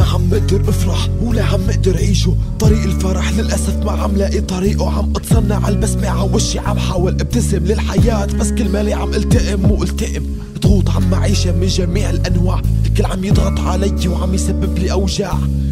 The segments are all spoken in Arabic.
أقدر افرح ولا عم أقدر عيشه طريق الفرح للأسف ما عم لاقي طريقه. عم أتصنع البسمة على وشي عم حاول ابتسم للحياة بس كل مالي عم التئم مو التئم ضغوط عم معيشة من جميع الأنواع الكل عم يضغط علي وعم يسبب لي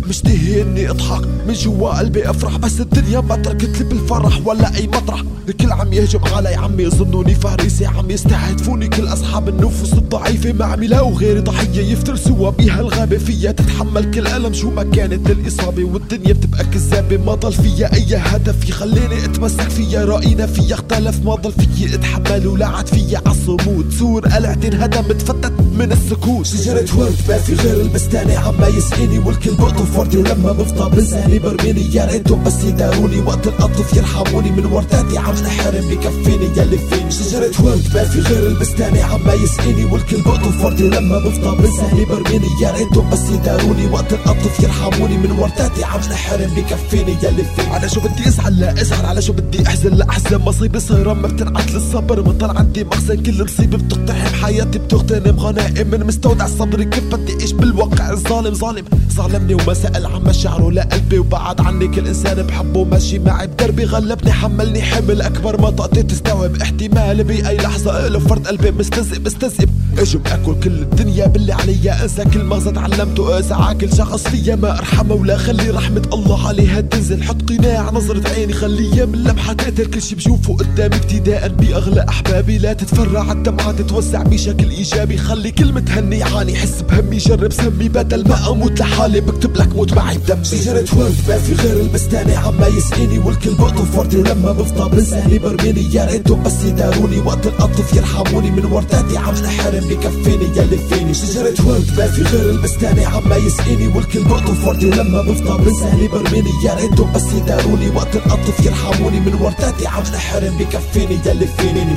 اوجاع مشتهي اني اضحك. من جوا قلبي افرح. بس الدنيا ما تركت لي بالفرح ولا أي مطرح. الكل عم يهجم علي عم يظنوني فارسي عم يستهدفوني. كل أصحاب النفوس الضعيفة ما عم يلاقوا غيري ضحية يفترسوها بيها الغابة فيها تتحمل كل ألم شو ما كانت الإصابة والدنيا بتبقى كذابة. ما ضل فيها أي هدف يخليني أتمسك فيها رأينا فيها اختلف. ما ضل فيي أتحمل ولعت فيها عالصمود سور قلعت انهدم تفتت من السكوت. شجرة ورد ما في غير البستانة. عم يسقيني والكل بقطف وردي ولما بفضى بلساني برميني. يا ريتهم بس يداروني وقت القطف يرحموني من ورداتي عم انحرم بكفيني يلي فيني. شجرة ورد ما في غير البستانة عم يسقيني والكل بقطف وردي ولما بفضى بلساني برميني. يا ريتهم بس يداروني وقت القطف يرحموني من ورداتي عم انحرم بكفيني يلي فيني. على شو بدي أزعل؟ لا أزعل. على شو بدي أحزن؟ لا أحزن. مصيبة صايرة ما بتنعت للصبر. طلع عندي مخزن. كل مصيبة بتقتحم. حياتي بتغتنم. غنائم من مستودع صبري. كيف بدي أعيش بالواقع الظالم ظالم ظلمني وما سأل عن مشاعره لقلبي وبعد عني. كل إنسان بحبه ماشي معي بدربي غلبني حملني حمل أكبر ما طاقتي تستوعب. احتمال بأي لحظة له فرد قلبي مستذئب مستذئب. اجم أكل كل الدنيا باللي عليا أنسى كل مغزى تعلمته اقسى عاكل شخص فيا. ما أرحمه ولا خلي رحمة الله عليها تنزل. حط قناع نظرة عيني خليها من لمحة تقتل كل شي بشوفه قدامي ابتداء بأغلى أحبابي. لا تتفرع الدمعة تتوسع بشكل إيجابي. خلي كلمة هني يعاني حس بهمي جرب سمي بدل ما أموت لحالي بكتب لك موت معي بدمي شجرة ورد ما في غير البستانة عم يسقيني والكل بقطف وردي ولما بفضى بلساني برميني يا ريتهم بس يداروني. وقت القطف يرحموني من ورداتي عم انحرم بكفيني يلي فيني. شجرة ورد ما في غير البستانة عم يسقيني والكل بقطف وردي ولما بفضى بلساني برميني يا ريتهم بس يداروني. وقت القطف يرحموني من ورداتي عم انحرم بكفيني يلي فيني.